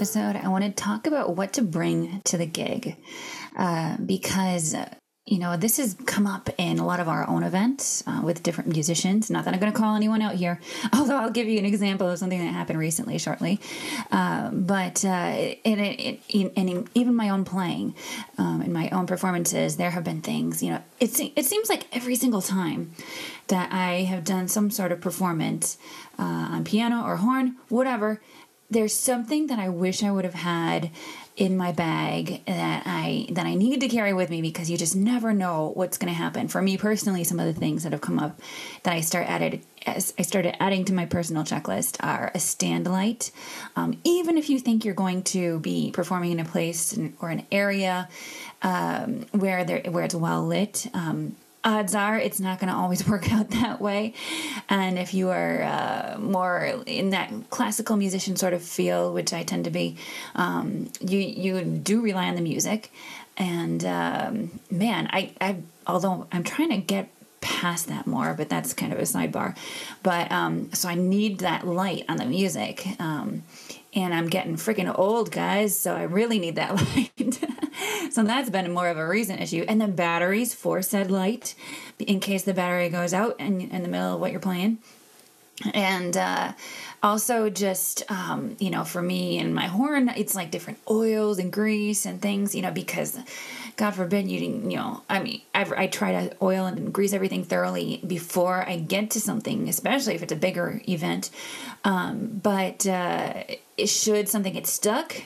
Episode, I want to talk about what to bring to the gig uh, because you know, this has come up in a lot of our own events uh, with different musicians. Not that I'm going to call anyone out here, although I'll give you an example of something that happened recently, shortly. Uh, but uh, in, in, in, in, even my own playing, um, in my own performances, there have been things. You know, it it seems like every single time that I have done some sort of performance uh, on piano or horn, whatever. There's something that I wish I would have had in my bag that I that I need to carry with me because you just never know what's going to happen. For me personally, some of the things that have come up that I start added as I started adding to my personal checklist are a stand light. Um, even if you think you're going to be performing in a place or an area um, where there where it's well lit. Um, odds are it's not going to always work out that way. And if you are uh, more in that classical musician sort of feel, which I tend to be, um, you you do rely on the music. And um, man, I, I although I'm trying to get past that more, but that's kind of a sidebar. But um, so I need that light on the music. Um, and I'm getting freaking old, guys, so I really need that light. So that's been more of a recent issue. And then batteries for said light, in case the battery goes out in, in the middle of what you're playing. And uh, also, just, um, you know, for me and my horn, it's like different oils and grease and things, you know, because God forbid you didn't, you know, I mean, I, I try to oil and grease everything thoroughly before I get to something, especially if it's a bigger event. Um, but uh, should something get stuck,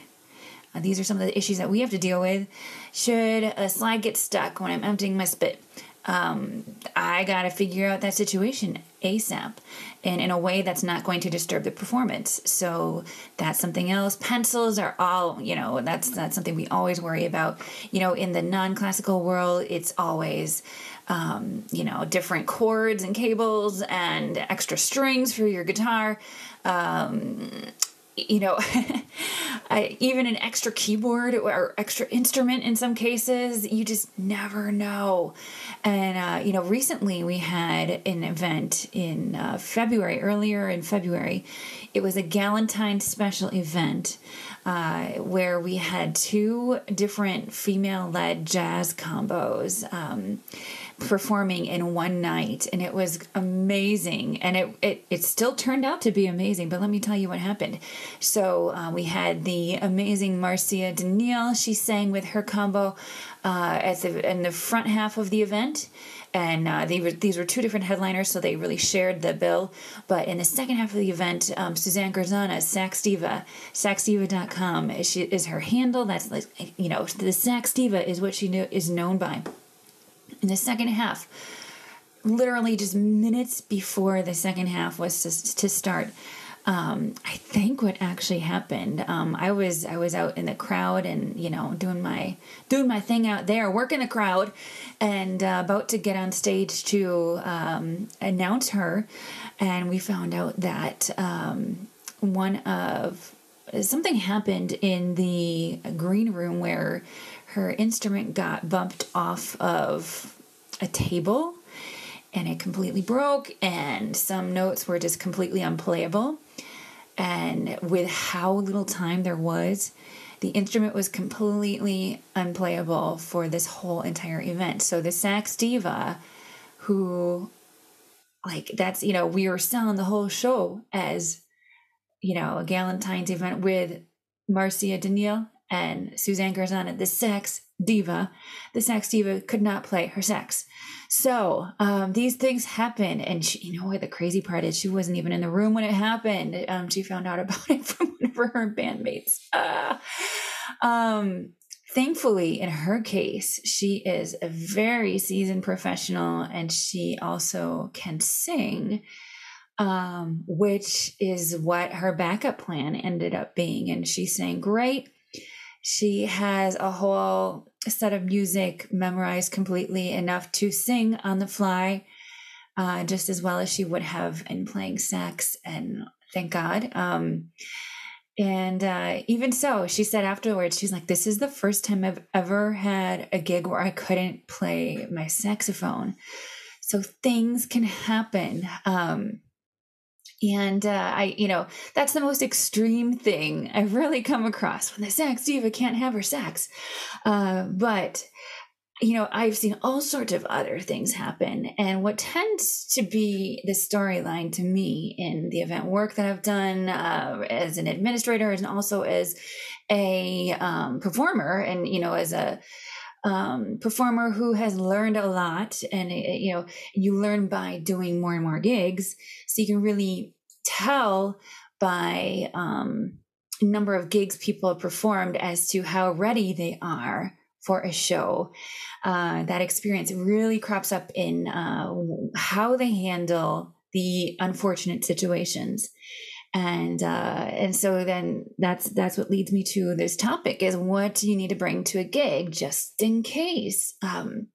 uh, these are some of the issues that we have to deal with. Should a slide get stuck when I'm emptying my spit? Um, I got to figure out that situation ASAP and in a way that's not going to disturb the performance. So that's something else. Pencils are all, you know, that's that's something we always worry about. You know, in the non-classical world, it's always um, you know, different cords and cables and extra strings for your guitar. Um, you know, I, even an extra keyboard or extra instrument in some cases, you just never know. And, uh, you know, recently we had an event in uh, February, earlier in February. It was a Galentine special event uh, where we had two different female led jazz combos. Um, performing in one night and it was amazing. And it, it it still turned out to be amazing but let me tell you what happened. So uh, we had the amazing marcia daniel she sang with her combo uh, at the, in the front half of the event. And uh, they were, these were two different headliners, so they really shared the bill. But in the second half of the event, um, Suzanne Garzana, Sax Diva, saxdiva.com is, she, is her handle. That's like, you know, the Sax Diva is what she knew, is known by in the second half, literally just minutes before the second half was to, to start, um, I think what actually happened, um, I was I was out in the crowd and you know doing my doing my thing out there, working the crowd, and uh, about to get on stage to um, announce her, and we found out that um, one of something happened in the green room where her instrument got bumped off of a table and it completely broke and some notes were just completely unplayable. And with how little time there was the instrument was completely unplayable for this whole entire event. So the sax diva who like that's you know we were selling the whole show as you know a galentine's event with marcia daniel and suzanne garzana the sax diva, the sax diva could not play her sax. So um, these things happen, and she, you know what the crazy part is? She wasn't even in the room when it happened. Um, she found out about it from one of her bandmates. Uh, um, thankfully, in her case, she is a very seasoned professional, and she also can sing. um, which is what her backup plan ended up being. And she's saying, Great. She has a whole set of music memorized completely enough to sing on the fly, uh, just as well as she would have in playing sax. And thank God. Um, and uh, even so, she said afterwards, she's like, This is the first time I've ever had a gig where I couldn't play my saxophone. So things can happen. Um, and uh, I, you know, that's the most extreme thing I've really come across when the sax diva can't have her sax. Uh, but you know, I've seen all sorts of other things happen. And what tends to be the storyline to me in the event work that I've done uh, as an administrator and also as a um, performer, and, you know, as a um, performer who has learned a lot, and, you know, you learn by doing more and more gigs. So you can really tell by um, number of gigs people have performed as to how ready they are for a show. Uh, that experience really crops up in uh, how they handle the unfortunate situations. And uh, and so then that's that's what leads me to this topic is what do you need to bring to a gig just in case. Um,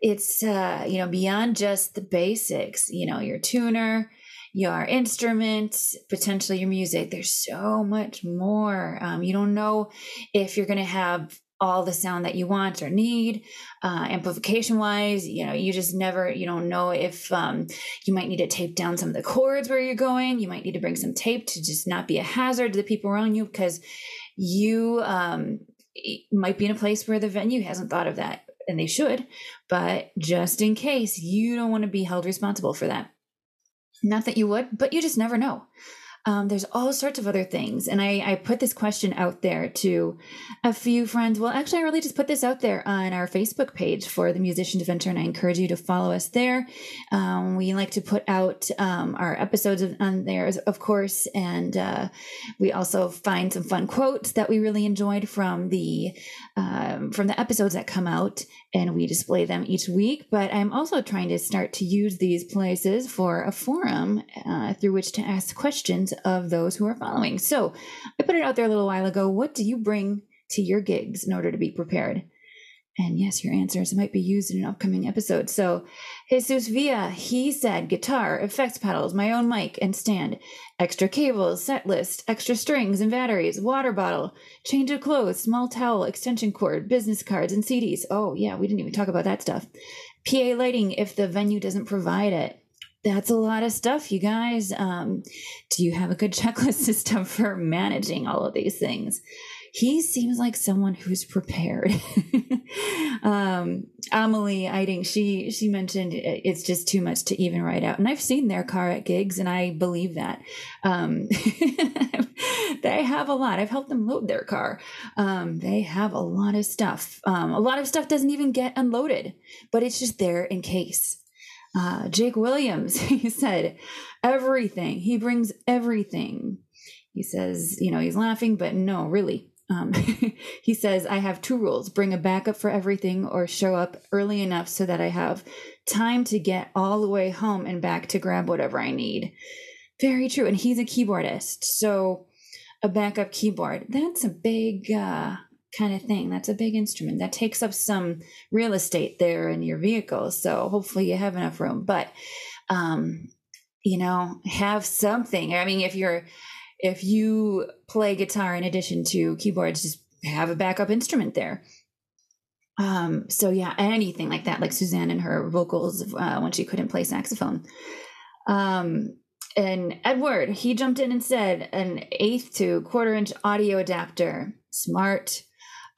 it's uh, you know beyond just the basics. You know your tuner, your instrument, potentially your music. There's so much more. Um, you don't know if you're going to have all the sound that you want or need uh, amplification wise you know you just never you don't know if um, you might need to tape down some of the cords where you're going you might need to bring some tape to just not be a hazard to the people around you because you um, might be in a place where the venue hasn't thought of that and they should but just in case you don't want to be held responsible for that not that you would but you just never know um, there's all sorts of other things. And I, I put this question out there to a few friends. Well, actually, I really just put this out there on our Facebook page for the Musician's Venture, and I encourage you to follow us there. Um, we like to put out um, our episodes on there, of course, and uh, we also find some fun quotes that we really enjoyed from the um, from the episodes that come out, and we display them each week. But I'm also trying to start to use these places for a forum uh, through which to ask questions of those who are following. So I put it out there a little while ago. What do you bring to your gigs in order to be prepared? And yes, your answers might be used in an upcoming episode. So, Jesus Villa, he said guitar, effects pedals, my own mic and stand, extra cables, set list, extra strings and batteries, water bottle, change of clothes, small towel, extension cord, business cards, and CDs. Oh, yeah, we didn't even talk about that stuff. PA lighting if the venue doesn't provide it that's a lot of stuff, you guys. Um, do you have a good checklist system for managing all of these things? He seems like someone who's prepared. um, Amelie Eiding, she she mentioned it's just too much to even write out, and I've seen their car at gigs, and I believe that. Um, they have a lot. I've helped them load their car. Um, they have a lot of stuff. Um, a lot of stuff doesn't even get unloaded, but it's just there in case. Uh, Jake Williams, he said, everything. He brings everything. He says, you know, he's laughing, but no, really. Um, he says, I have two rules bring a backup for everything or show up early enough so that I have time to get all the way home and back to grab whatever I need. Very true. And he's a keyboardist. So a backup keyboard, that's a big, uh, kind of thing. That's a big instrument that takes up some real estate there in your vehicle. So hopefully you have enough room. But um, you know, have something. I mean, if you're if you play guitar in addition to keyboards, just have a backup instrument there. Um, so yeah, anything like that, like Suzanne and her vocals uh, when she couldn't play saxophone. Um, and Edward, he jumped in and said an eighth to quarter inch audio adapter. Smart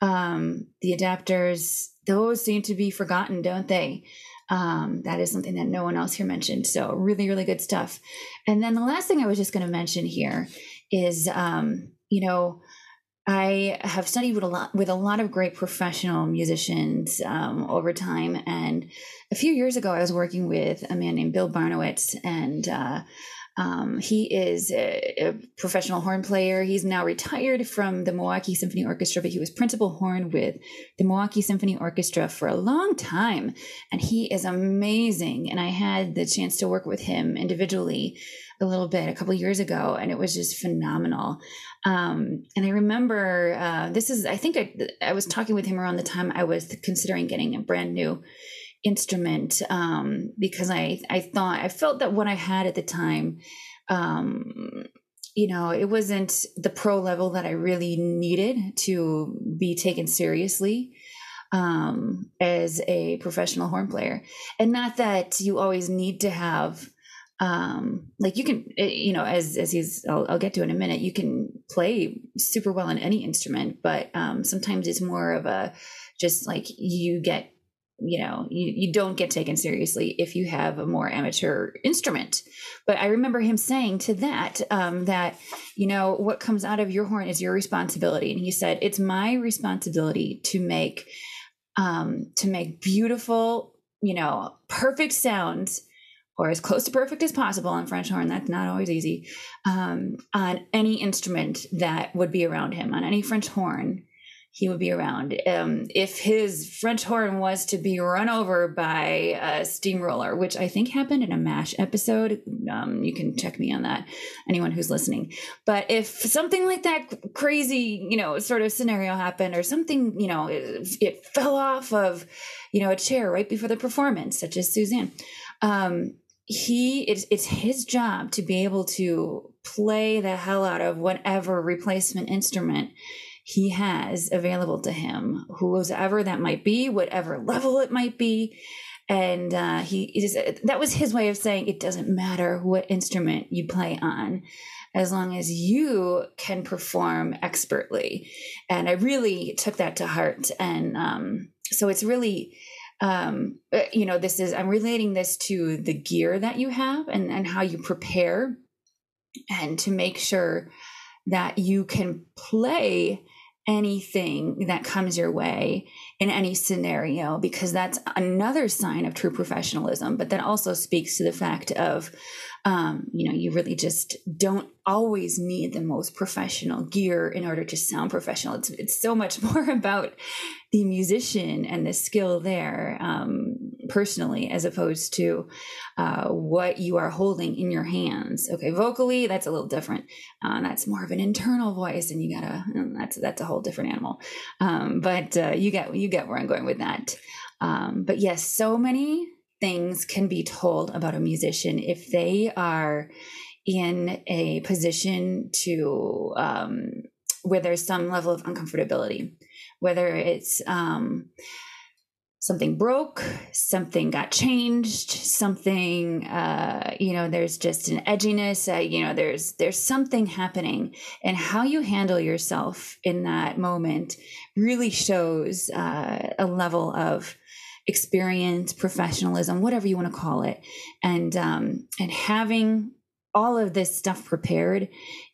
um, the adapters, those seem to be forgotten, don't they? Um, that is something that no one else here mentioned. So, really, really good stuff. And then the last thing I was just going to mention here is, um, you know, I have studied with a lot with a lot of great professional musicians um, over time, and a few years ago, I was working with a man named Bill Barnewitz, and uh, um, he is a, a, professional horn player. He's now retired from the Milwaukee Symphony Orchestra, but he was principal horn with the Milwaukee Symphony Orchestra for a long time. And he is amazing. And I had the chance to work with him individually a little bit a couple years ago, and it was just phenomenal. Um, and I remember uh, this is I think I, I was talking with him around the time I was considering getting a brand new instrument um, because I I thought I felt that what I had at the time um, you know, it wasn't the pro level that I really needed to be taken seriously um, as a professional horn player. And not that you always need to have, um, like you can, eh, you know, as as he's, I'll, I'll get to in a minute. You can play super well on any instrument, but um, sometimes it's more of a just like you get you know you, you don't get taken seriously if you have a more amateur instrument. But i remember him saying to that um, that you know what comes out of your horn is your responsibility. And he said it's my responsibility to make um, to make beautiful you know perfect sounds or as close to perfect as possible on french horn. That's not always easy um, on any instrument that would be around him on any french horn he would be around. Um, if his French horn was to be run over by a steamroller, which I think happened in a MASH episode, um, you can check me on that, anyone who's listening. But if something like that crazy, you know, sort of scenario happened, or something, you know, it, it fell off of, you know, a chair right before the performance, such as Suzanne. Um, he it's, it's his job to be able to play the hell out of whatever replacement instrument he has available to him, whoever that might be, whatever level it might be. And uh, he that was his way of saying it doesn't matter what instrument you play on, as long as you can perform expertly. And I really took that to heart. And um, so it's really, um, you know, this is, I'm relating this to the gear that you have and, and how you prepare and to make sure that you can play anything that comes your way in any scenario because that's another sign of true professionalism but that also speaks to the fact of um, you know you really just don't always need the most professional gear in order to sound professional. It's, it's so much more about the musician and the skill there um, personally as opposed to uh, what you are holding in your hands. Okay vocally that's a little different. Uh, that's more of an internal voice and you gotta that's that's a whole different animal. Um, but uh, you get you get where i'm going with that. Um, but yes so many things can be told about a musician if they are in a position to um, where there's some level of uncomfortability whether it's um, something broke, something got changed, something uh, you know, there's just an edginess, uh, you know, there's there's something happening, and how you handle yourself in that moment really shows uh, a level of experience, professionalism, whatever you want to call it, and um, and having all of this stuff prepared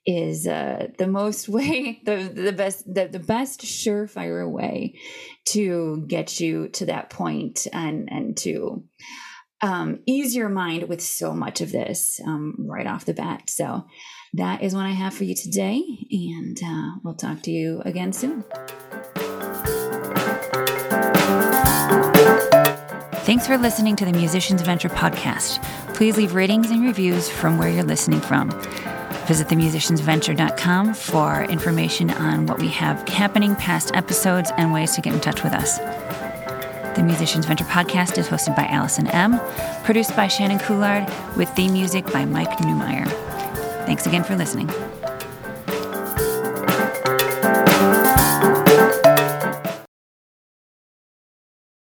is uh, the most way the the best the, the best surefire way to get you to that point and and to um, ease your mind with so much of this um, right off the bat. So that is what i have for you today and uh, we'll talk to you again soon Thanks for listening to the Musicians Venture podcast. Please leave ratings and reviews from where you're listening from. Visit themusiciansventure.com for information on what we have happening, past episodes, and ways to get in touch with us. The Musicians Venture podcast is hosted by Allison M., produced by Shannon Coulard, with theme music by Mike Newmeyer. Thanks again for listening.